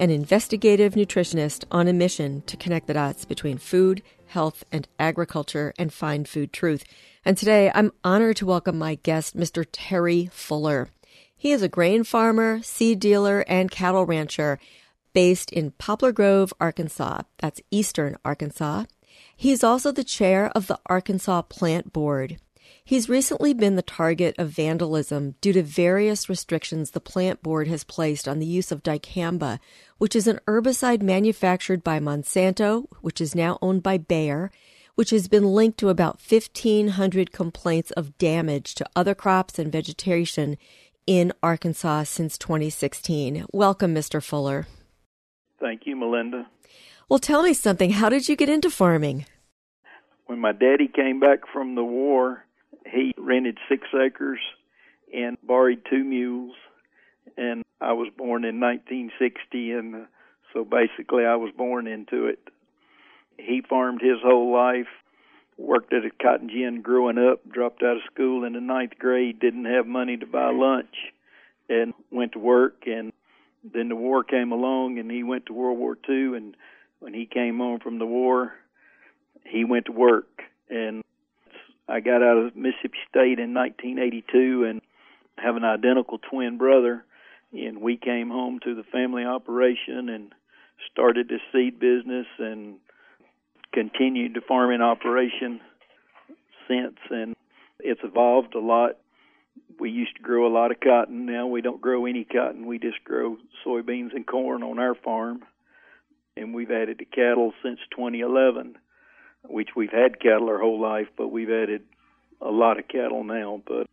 and investigative nutritionist on a mission to connect the dots between food, health, and agriculture and find food truth. And today I'm honored to welcome my guest, Mr. Terry Fuller. He is a grain farmer, seed dealer, and cattle rancher based in Poplar Grove, Arkansas. That's eastern Arkansas. He's also the chair of the Arkansas Plant Board. He's recently been the target of vandalism due to various restrictions the plant board has placed on the use of dicamba, which is an herbicide manufactured by Monsanto, which is now owned by Bayer, which has been linked to about 1,500 complaints of damage to other crops and vegetation in Arkansas since 2016. Welcome, Mr. Fuller. Thank you, Melinda. Well, tell me something. How did you get into farming? When my daddy came back from the war, he rented six acres and borrowed two mules. And I was born in 1960, and uh, so basically I was born into it. He farmed his whole life, worked at a cotton gin growing up, dropped out of school in the ninth grade, didn't have money to buy lunch, and went to work. And then the war came along, and he went to World War II, and when he came home from the war, he went to work. And I got out of Mississippi State in 1982 and have an identical twin brother. And we came home to the family operation and started the seed business and continued the farming operation since. And it's evolved a lot. We used to grow a lot of cotton. Now we don't grow any cotton. We just grow soybeans and corn on our farm and we've added to cattle since 2011, which we've had cattle our whole life, but we've added a lot of cattle now. But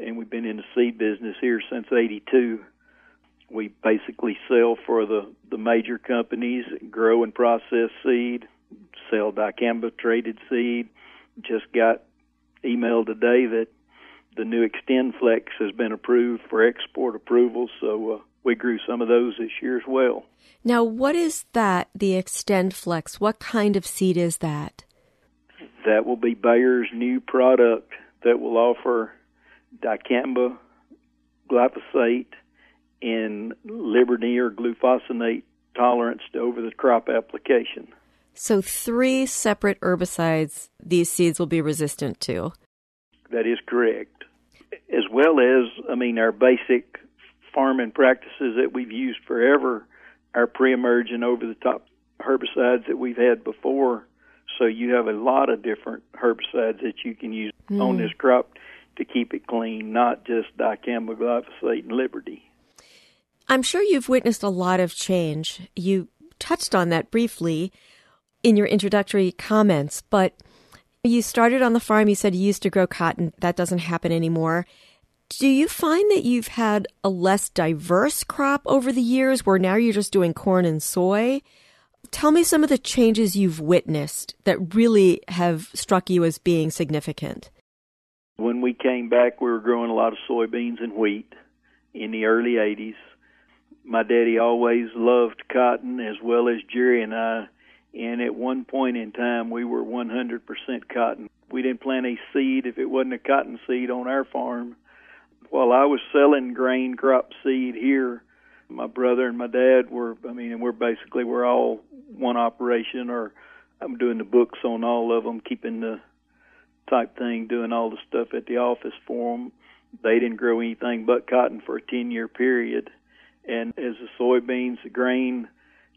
and we've been in the seed business here since '82. We basically sell for the the major companies, grow and process seed, sell dicamba traited seed. Just got emailed today that the new XtendFlex has been approved for export approval, so uh, we grew some of those this year as well. Now, what is that, the XtendFlex? What kind of seed is that? That will be Bayer's new product that will offer dicamba, glyphosate, and Liberty or glufosinate tolerance to over the crop application. So, three separate herbicides these seeds will be resistant to. That is correct. As well as, I mean, our basic farming practices that we've used forever are pre-emerge and over-the-top herbicides that we've had before. So you have a lot of different herbicides that you can use mm. on this crop to keep it clean, not just dicamba, glyphosate, and Liberty. I'm sure you've witnessed a lot of change. You touched on that briefly in your introductory comments, but you started on the farm. You said you used to grow cotton. That doesn't happen anymore. Do you find that you've had a less diverse crop over the years where now you're just doing corn and soy? Tell me some of the changes you've witnessed that really have struck you as being significant. When we came back, we were growing a lot of soybeans and wheat in the early 80s. My daddy always loved cotton as well as Jerry and I, and at one point in time, we were 100% cotton. We didn't plant a seed if it wasn't a cotton seed on our farm while I was selling grain crop seed here, my brother and my dad were, I mean, we're basically, we're all one operation, or I'm doing the books on all of them, keeping the type thing, doing all the stuff at the office for them. They didn't grow anything but cotton for a 10 year period. And as the soybeans, the grain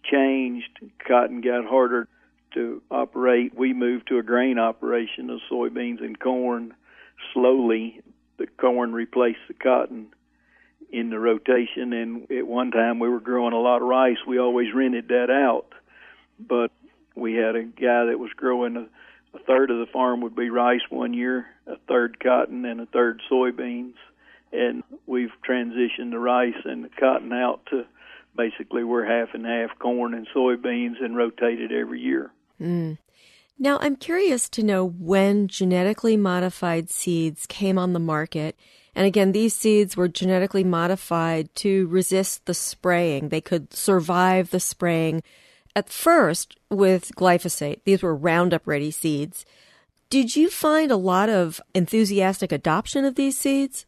changed, cotton got harder to operate. We moved to a grain operation of soybeans and corn slowly the corn replaced the cotton in the rotation. And at one time, we were growing a lot of rice. We always rented that out, but we had a guy that was growing a, a third of the farm would be rice one year, a third cotton, and a third soybeans. And we've transitioned the rice and the cotton out to basically we're half and half corn and soybeans and rotated every year. Mm. Now, I'm curious to know when genetically modified seeds came on the market. And again, these seeds were genetically modified to resist the spraying. They could survive the spraying at first with glyphosate. These were Roundup ready seeds. Did you find a lot of enthusiastic adoption of these seeds?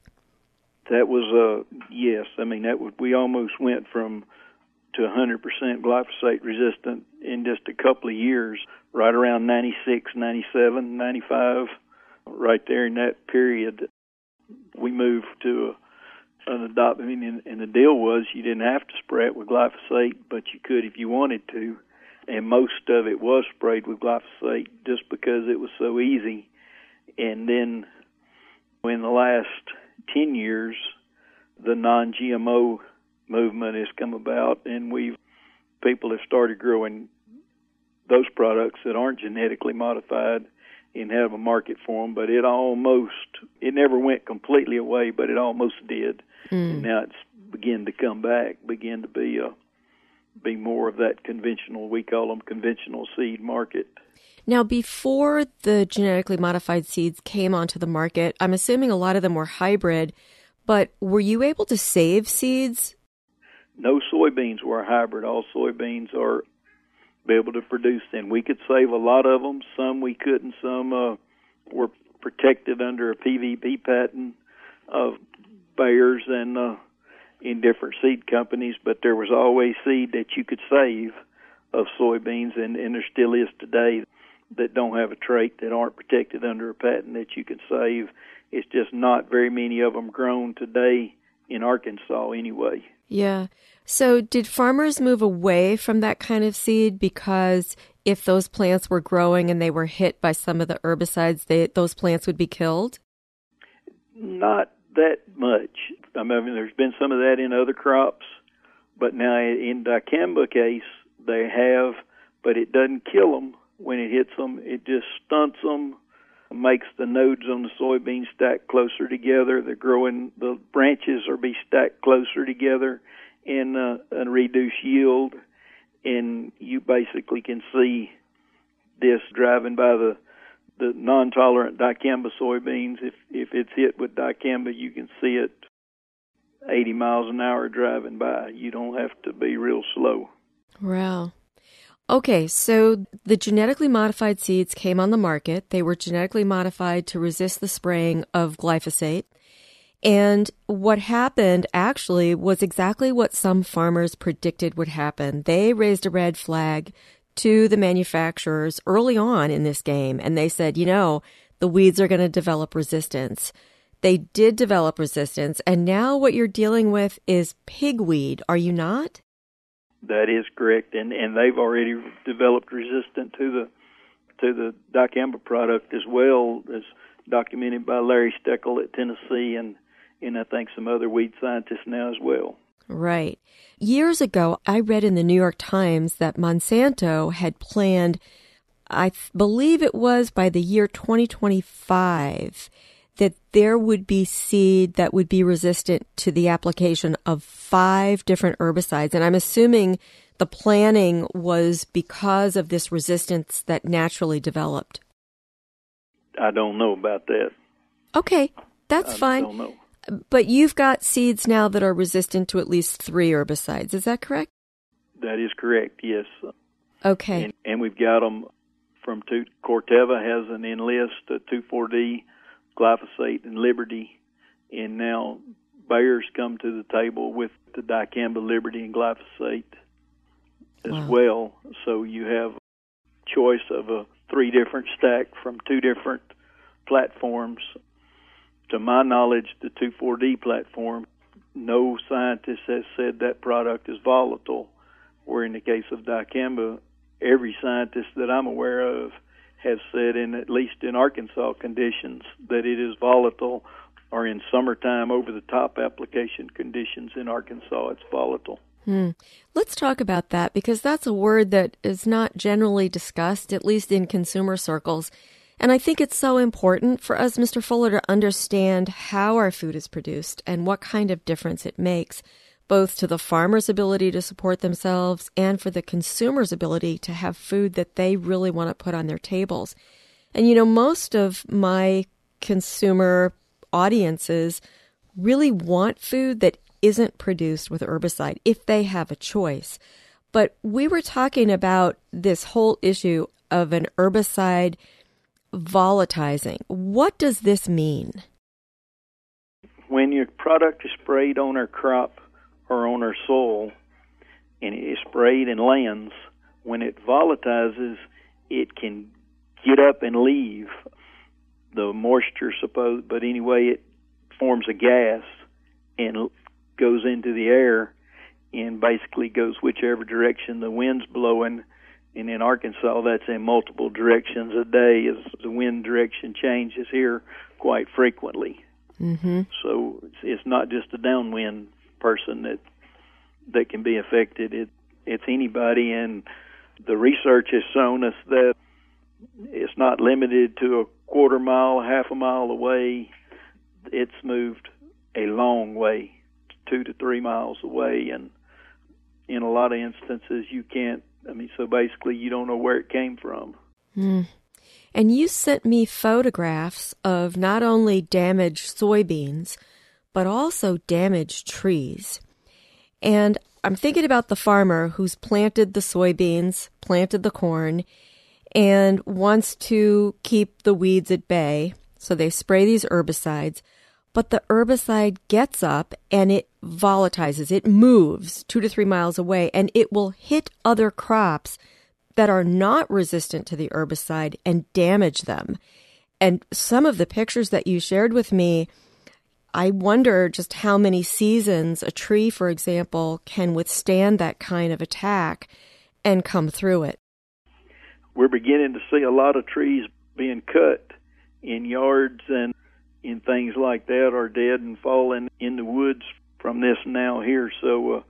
That was uh yes. I mean that would we almost went from to 100% glyphosate resistant in just a couple of years, right around 96, 97, 95, right there in that period. We moved to a, an adopt. I mean, and, the deal was you didn't have to spray it with glyphosate, but you could if you wanted to and most of it was sprayed with glyphosate just because it was so easy. And then in the last 10 years, the non GMO movement has come about, and we've people have started growing those products that aren't genetically modified and have a market for them. But it almost, it never went completely away, but it almost did. Mm. And now it's beginning to come back, begin to be a be more of that conventional, we call them conventional seed market. Now, before the genetically modified seeds came onto the market, I'm assuming a lot of them were hybrid, but were you able to save seeds? No soybeans were hybrid. All soybeans are be able to produce them. We could save a lot of them. Some we couldn't. Some uh, were protected under a PVP patent of Bayer's and uh, in different seed companies, but there was always seed that you could save of soybeans, and, and there still is today that don't have a trait that aren't protected under a patent that you can save. It's just not very many of them grown today in Arkansas anyway. Yeah. So, did farmers move away from that kind of seed because if those plants were growing and they were hit by some of the herbicides, they, those plants would be killed? Not that much. I mean, there's been some of that in other crops, but now in dicamba case, they have, but it doesn't kill them when it hits them. It just stunts them, makes the nodes on the soybean stack closer together. They're growing, the branches are be stacked closer together, and uh, and reduce yield. And you basically can see this driving by the the non-tolerant dicamba soybeans. If if it's hit with dicamba, you can see it 80 miles an hour driving by. You don't have to be real slow. Wow. Okay, so the genetically modified seeds came on the market. They were genetically modified to resist the spraying of glyphosate. And what happened actually was exactly what some farmers predicted would happen. They raised a red flag to the manufacturers early on in this game, and they said, you know, the weeds are going to develop resistance. They did develop resistance, and now what you're dealing with is pigweed, are you not? That is correct, and and they've already developed resistant to the to the dicamba product as well as documented by Larry Steckel at Tennessee and and I think some other weed scientists now as well. Right. Years ago, I read in the New York Times that Monsanto had planned, I believe it was by the year 2025, that there would be seed that would be resistant to the application of five different herbicides. And I'm assuming the planning was because of this resistance that naturally developed. I don't know about that. Okay, that's I fine. But you've got seeds now that are resistant to at least three herbicides. Is that correct? That is correct. Yes. Okay. And, and we've got them from two. Corteva has an enlist, a 2,4-D, glyphosate, and Liberty, and now Bayer's come to the table with the dicamba, Liberty, and glyphosate as wow. well. So you have a choice of a three different stack from two different platforms to my knowledge, the 2,4-D platform, no scientist has said that product is volatile. Where in the case of dicamba, every scientist that I'm aware of has said, in at least in Arkansas conditions, that it is volatile, or in summertime over the top application conditions in Arkansas, it's volatile. Hmm. Let's talk about that because that's a word that is not generally discussed, at least in consumer circles. And I think it's so important for us, Mr. Fuller, to understand how our food is produced and what kind of difference it makes. Both to the farmer's ability to support themselves and for the consumer's ability to have food that they really want to put on their tables. And you know, most of my consumer audiences really want food that isn't produced with herbicide if they have a choice. But we were talking about this whole issue of an herbicide volatilizing. What does this mean? When your product is sprayed on our crop or on our soil and it is sprayed and lands, when it volatilizes, it can get up and leave the moisture, suppose, but anyway, it forms a gas and goes into the air and basically goes whichever direction the wind's blowing. And in Arkansas, that's in multiple directions a day as the wind direction changes here quite frequently. Mm-hmm. So it's, it's not just a downwind person that that can be affected. It it's anybody, and the research has shown us that it's not limited to a quarter mile, half a mile away. It's moved a long way, two to three miles away, and in a lot of instances you can't. I mean, so basically you don't know where it came from. Mm. And you sent me photographs of not only damaged soybeans, but also damaged trees. And I'm thinking about the farmer who's planted the soybeans, planted the corn, and wants to keep the weeds at bay. So they spray these herbicides, but the herbicide gets up and it volatilizes. It moves two to three miles away and it will hit other crops that are not resistant to the herbicide and damage them. And some of the pictures that you shared with me, I wonder just how many seasons a tree, for example, can withstand that kind of attack and come through it we're beginning to see a lot of trees being cut in yards and in things like that are dead and falling in the woods from this now here. So uh,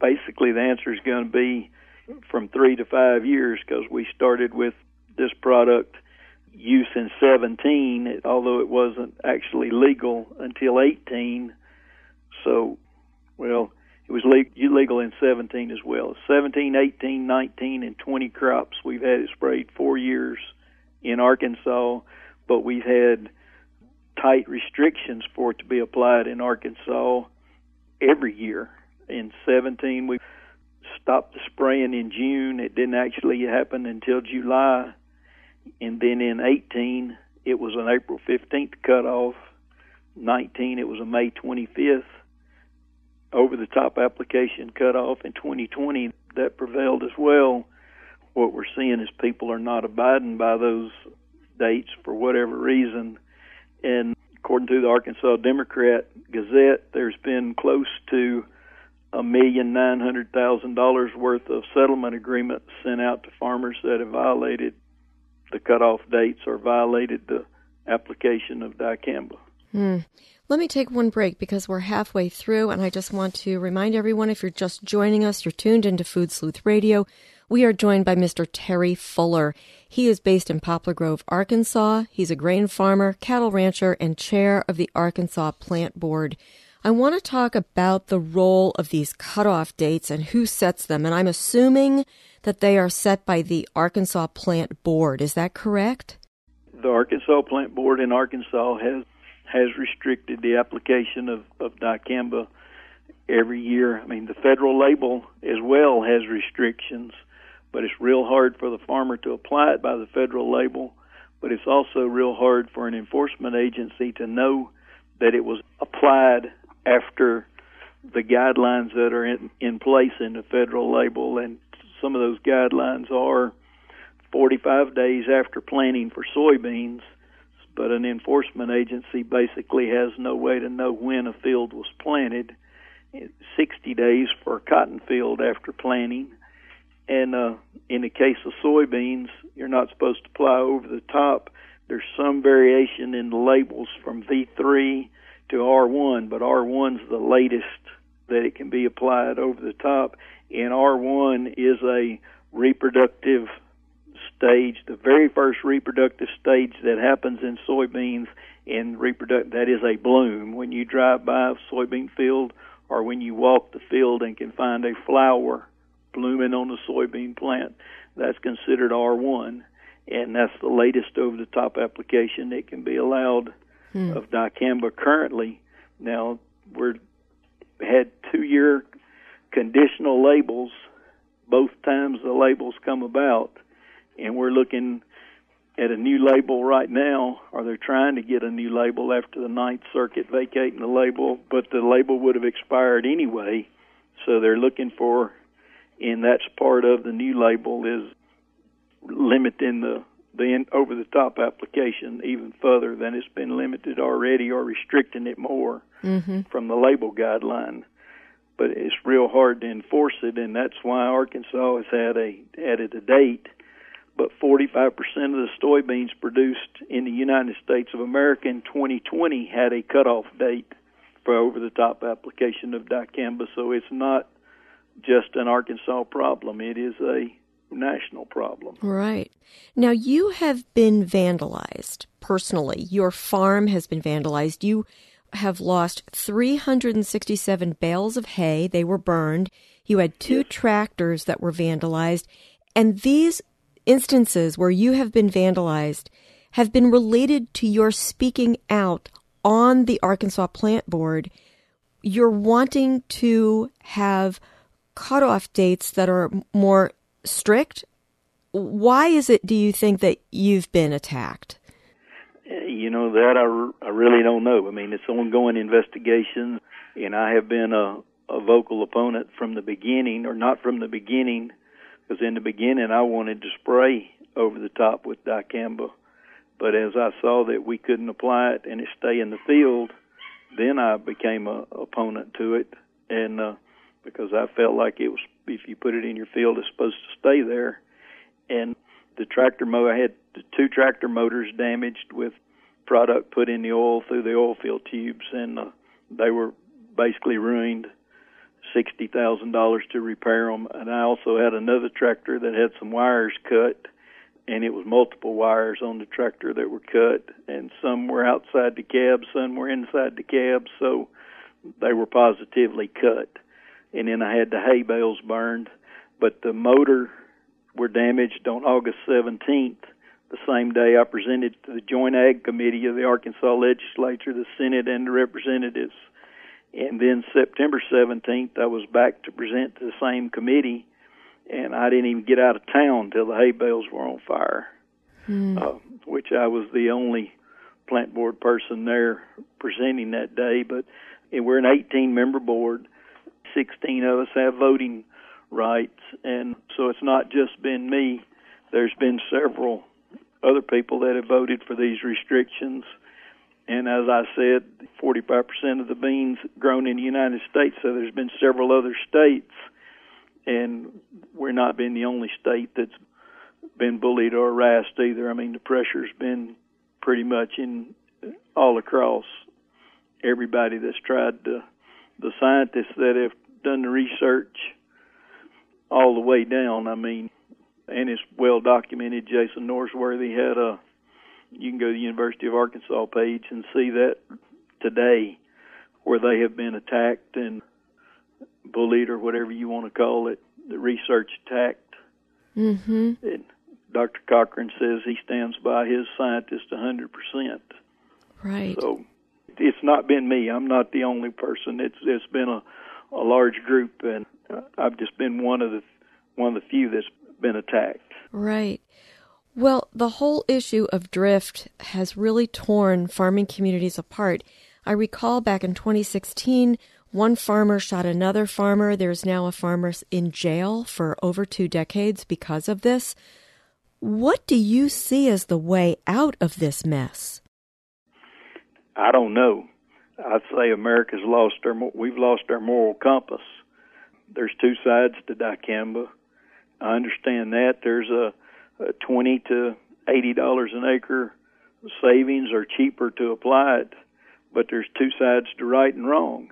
basically, the answer is going to be from three to five years because we started with this product use in 17, although it wasn't actually legal until 18. So, well, it was legal in 17 as well. 17, 18, 19, and 20 crops. We've had it sprayed four years in Arkansas, but we've had tight restrictions for it to be applied in Arkansas every year. In 17, we stopped the spraying in June. It didn't actually happen until July. And then in 18, it was an April 15th cutoff. 19, it was a May 25th over the top application cutoff in 2020 that prevailed as well. What we're seeing is people are not abiding by those dates for whatever reason. And according to the Arkansas Democrat Gazette, there's been close to a million nine hundred thousand dollars worth of settlement agreements sent out to farmers that have violated the cutoff dates or violated the application of dicamba. Hmm. Let me take one break because we're halfway through, and I just want to remind everyone if you're just joining us, you're tuned into Food Sleuth Radio. We are joined by Mr. Terry Fuller. He is based in Poplar Grove, Arkansas. He's a grain farmer, cattle rancher, and chair of the Arkansas Plant Board. I want to talk about the role of these cutoff dates and who sets them, and I'm assuming that they are set by the Arkansas Plant Board. Is that correct? The Arkansas Plant Board in Arkansas has has restricted the application of, of dicamba every year. I mean, the federal label as well has restrictions, but it's real hard for the farmer to apply it by the federal label. But it's also real hard for an enforcement agency to know that it was applied after the guidelines that are in, in place in the federal label. And some of those guidelines are 45 days after planting for soybeans but an enforcement agency basically has no way to know when a field was planted. 60 days for a cotton field after planting. And uh, in the case of soybeans, you're not supposed to plow over the top. There's some variation in the labels from V3 to R1, but R1's the latest that it can be applied over the top. And R1 is a reproductive stage, the very first reproductive stage that happens in soybeans in reproduct that is a bloom. When you drive by a soybean field or when you walk the field and can find a flower blooming on the soybean plant, that's considered R1, and that's the latest over the top application that can be allowed hmm. of dicamba currently. Now, we're had two year conditional labels both times the labels come about, and we're looking at a new label right now, or they're trying to get a new label after the Ninth Circuit vacating the label, but the label would have expired anyway. So they're looking for, and that's part of the new label is limiting the the over the top application even further than it's been limited already, or restricting it more mm-hmm. from the label guideline but it's real hard to enforce it, and that's why Arkansas has had a added a date. But 45% of the soybeans produced in the United States of America in 2020 had a cutoff date for over-the-top application of dicamba. So it's not just an Arkansas problem; it is a national problem. Right. Now you have been vandalized personally. Your farm has been vandalized. You have lost 367 bales of hay. They were burned. You had two tractors that were vandalized. And these instances where you have been vandalized have been related to your speaking out on the Arkansas Plant Board. You're wanting to have cutoff dates that are more strict. Why is it, do you think, that you've been attacked? You know that I, I really don't know. I mean, it's ongoing investigation, and I have been a, a vocal opponent from the beginning, or not from the beginning, because in the beginning I wanted to spray over the top with dicamba, but as I saw that we couldn't apply it and it stay in the field, then I became a opponent to it, and uh, because I felt like it was if you put it in your field, it's supposed to stay there, and the tractor motor. I had two tractor motors damaged with product put in the oil through the oil field tubes, and uh, they were basically ruined. Sixty thousand dollars to repair them, and I also had another tractor that had some wires cut, and it was multiple wires on the tractor that were cut, and some were outside the cab, some were inside the cab, so they were positively cut. And then I had the hay bales burned, but the motor were damaged on August 17th. The same day I presented to the Joint Ag Committee of the Arkansas Legislature, the Senate, and the representatives. And then September 17th, I was back to present to the same committee, and I didn't even get out of town till the hay bales were on fire, mm. uh, which I was the only plant board person there presenting that day. But we're an 18 member board. 16 of us have voting rights. And so it's not just been me. There's been several other people that have voted for these restrictions. And as I said, 45% of the beans grown in the United States, so there's been several other states. And we're not being the only state that's been bullied or harassed either. I mean, the pressure's been pretty much in all across everybody that's tried to, the scientists that have done the research all the way down. I mean, and it's well documented. Jason Norsworthy had a. You can go to the University of Arkansas page and see that today, where they have been attacked and bullied or whatever you want to call it. The research attacked. Mm-hmm. And Dr. Cochran says he stands by his scientists a hundred percent. Right. So it's not been me. I'm not the only person. It's it's been a a large group, and uh, I've just been one of the one of the few that's been attacked. Right. Well, the whole issue of drift has really torn farming communities apart. I recall back in 2016, one farmer shot another farmer. There's now a farmer in jail for over two decades because of this. What do you see as the way out of this mess? I don't know. I'd say America's lost our we've lost our moral compass. There's two sides to dicamba. I understand that there's a, a twenty to eighty dollars an acre savings are cheaper to apply it, but there's two sides to right and wrong,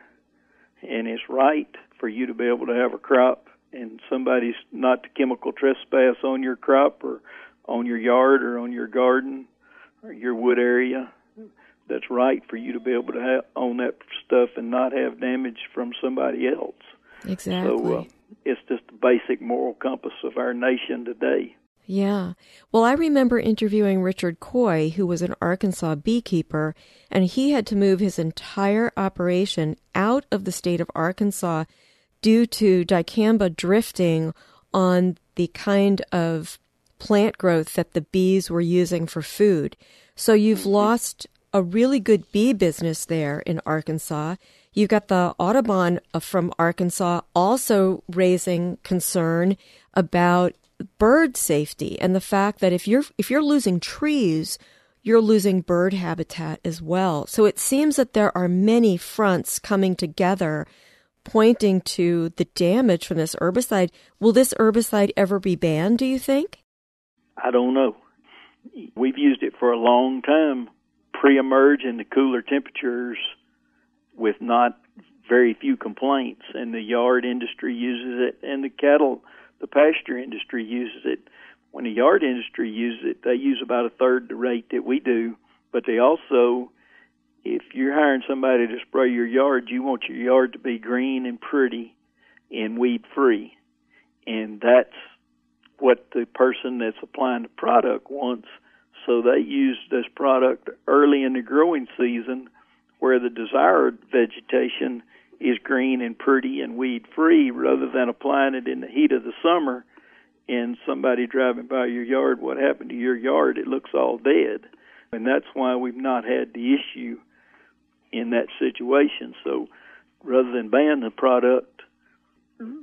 and it's right for you to be able to have a crop and somebody's not to chemical trespass on your crop or on your yard or on your garden or your wood area that's right for you to be able to have, own that stuff and not have damage from somebody else. Exactly. So uh, it's just the basic moral compass of our nation today. Yeah. Well, I remember interviewing Richard Coy, who was an Arkansas beekeeper, and he had to move his entire operation out of the state of Arkansas due to dicamba drifting on the kind of plant growth that the bees were using for food. So you've mm-hmm. lost a really good bee business there in Arkansas. You've got the Audubon uh, from Arkansas also raising concern about bird safety and the fact that if you're if you're losing trees, you're losing bird habitat as well. So it seems that there are many fronts coming together pointing to the damage from this herbicide. Will this herbicide ever be banned, do you think? I don't know. We've used it for a long time pre-emerge in the cooler temperatures with not very few complaints and the yard industry uses it and the cattle the pasture industry uses it. When the yard industry uses it they use about a third the rate that we do but they also if you're hiring somebody to spray your yard you want your yard to be green and pretty and weed free and that's what the person that's applying the product wants so they use this product early in the growing season where the desired vegetation is green and pretty and weed free rather than applying it in the heat of the summer and somebody driving by your yard what happened to your yard? It looks all dead. And that's why we've not had the issue in that situation. So rather than ban the product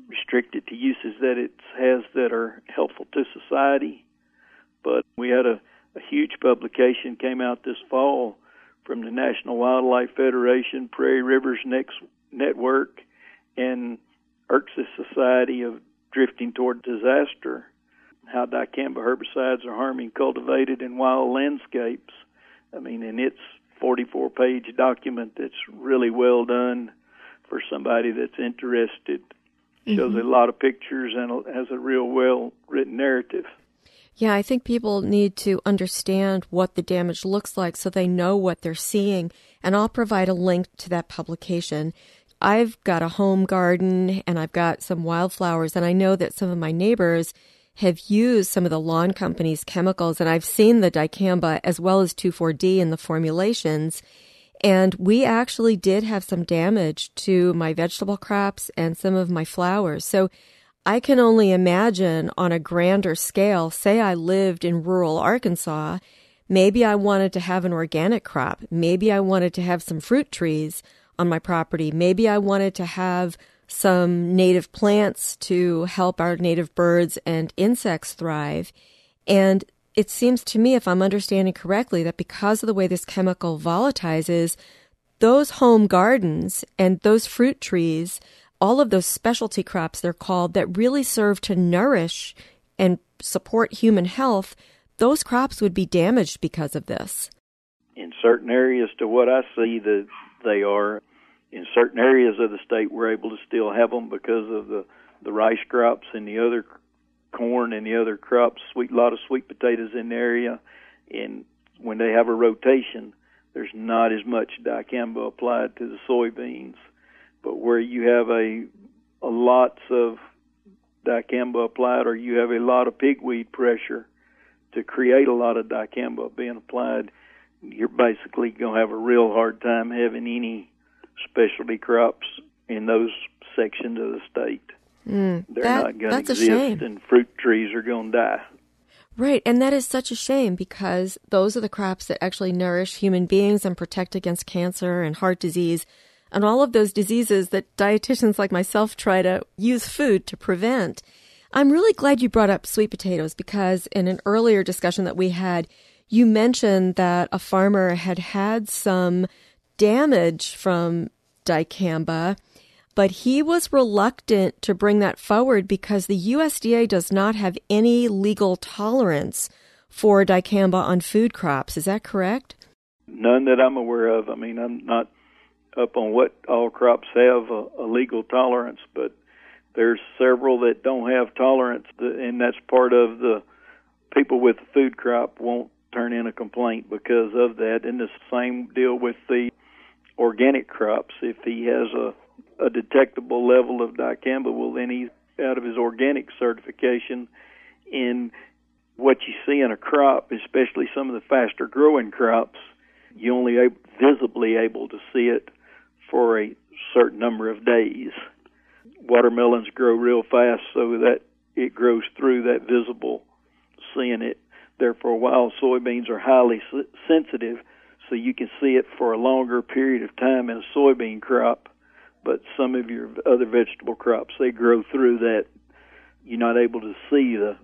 restrict it to uses that it has that are helpful to society. But we had a a huge publication came out this fall from the National Wildlife Federation, Prairie Rivers Next Network, and Xerces Society of Drifting Toward Disaster, how dicamba herbicides are harming cultivated and wild landscapes. I mean, and it's 44 page document that's really well done for somebody that's interested. Mm-hmm. Shows a lot of pictures and has a real well written narrative. Yeah, I think people need to understand what the damage looks like so they know what they're seeing. And I'll provide a link to that publication. I've got a home garden and I've got some wildflowers, and I know that some of my neighbors have used some of the lawn company's chemicals, and I've seen the dicamba as well as 2,4-D in the formulations. And we actually did have some damage to my vegetable crops and some of my flowers. So I can only imagine on a grander scale, say I lived in rural Arkansas, maybe I wanted to have an organic crop. Maybe I wanted to have some fruit trees on my property. Maybe I wanted to have some native plants to help our native birds and insects thrive. And it seems to me, if I'm understanding correctly, that because of the way this chemical volatilizes, those home gardens and those fruit trees all of those specialty crops, they're called, that really serve to nourish and support human health, those crops would be damaged because of this. In certain areas, to what I see, that they are. In certain areas of the state, we're able to still have them because of the the rice crops and the other corn and the other crops. Sweet, lot of sweet potatoes in the area, and when they have a rotation, there's not as much dicamba applied to the soybeans but where you have a, a lots of dicamba applied or you have a lot of pigweed pressure to create a lot of dicamba being applied, you're basically going to have a real hard time having any specialty crops in those sections of the state. Mm, They're that, not going to exist, and fruit trees are going to die. Right, and that is such a shame because those are the crops that actually nourish human beings and protect against cancer and heart disease and all of those diseases that dietitians like myself try to use food to prevent. I'm really glad you brought up sweet potatoes because in an earlier discussion that we had, you mentioned that a farmer had had some damage from dicamba, but he was reluctant to bring that forward because the USDA does not have any legal tolerance for dicamba on food crops. Is that correct? None that I'm aware of. I mean, I'm not up on what all crops have a, a legal tolerance, but there's several that don't have tolerance, and that's part of the people with the food crop won't turn in a complaint because of that. And the same deal with the organic crops. If he has a a detectable level of dicamba, well, then he's out of his organic certification. And what you see in a crop, especially some of the faster growing crops, you only visibly able to see it for a certain number of days. Watermelons grow real fast, so that it grows through that visible seeing it there for a while. Soybeans are highly sensitive, so you can see it for a longer period of time in a soybean crop. But some of your other vegetable crops, they grow through that. You're not able to see the,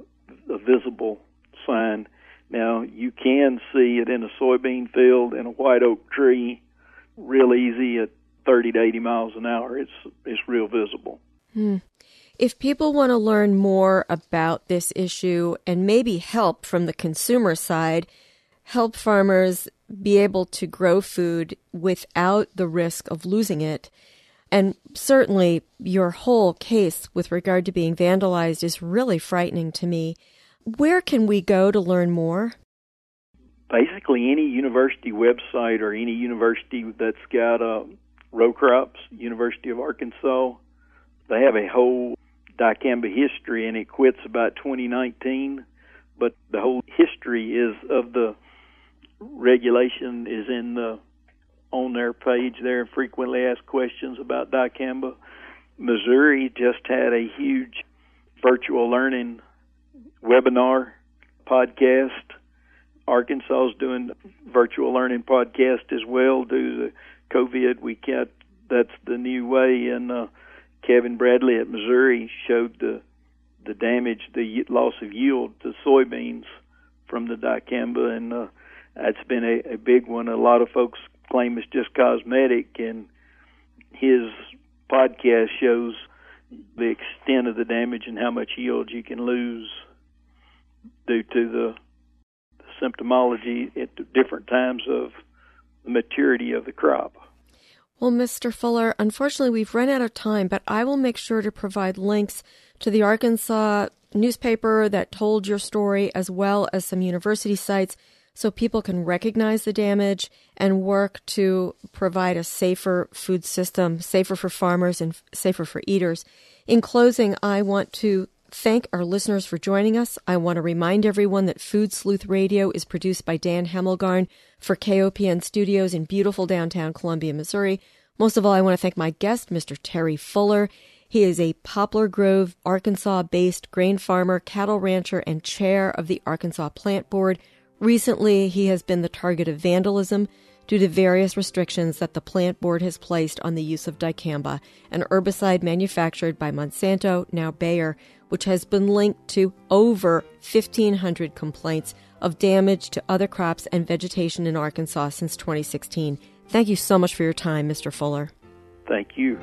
the visible sign. Now you can see it in a soybean field in a white oak tree, real easy at 30 to 80 miles an hour. It's it's real visible. Hmm. If people want to learn more about this issue and maybe help from the consumer side, help farmers be able to grow food without the risk of losing it. And certainly, your whole case with regard to being vandalized is really frightening to me. Where can we go to learn more? Basically, any university website or any university that's got uh, row crops, University of Arkansas, they have a whole dicamba history, and it quits about 2019. But the whole history is of the regulation is in the on their page there. Frequently asked questions about dicamba. Missouri just had a huge virtual learning webinar podcast. Arkansas is doing virtual learning podcast as well due to COVID. We can't. That's the new way. And uh, Kevin Bradley at Missouri showed the the damage, the loss of yield to soybeans from the dicamba, and uh, that's been a, a big one. A lot of folks claim it's just cosmetic, and his podcast shows the extent of the damage and how much yield you can lose due to the symptomology at different times of the maturity of the crop. Well, Mr. Fuller, unfortunately, we've run out of time, but I will make sure to provide links to the Arkansas newspaper that told your story, as well as some university sites, so people can recognize the damage and work to provide a safer food system, safer for farmers and safer for eaters. In closing, I want to thank our listeners for joining us. I want to remind everyone that Food Sleuth Radio is produced by Dan Hemmelgarn for KOPN Studios in beautiful downtown Columbia, Missouri. Most of all, I want to thank my guest, Mr. Terry Fuller. He is a Poplar Grove, Arkansas based grain farmer, cattle rancher, and chair of the Arkansas Plant Board. Recently, he has been the target of vandalism due to various restrictions that the plant board has placed on the use of dicamba, an herbicide manufactured by Monsanto, now Bayer, which has been linked to over 1,500 complaints of damage to other crops and vegetation in Arkansas since 2016. Thank you so much for your time, Mr. Fuller. Thank you.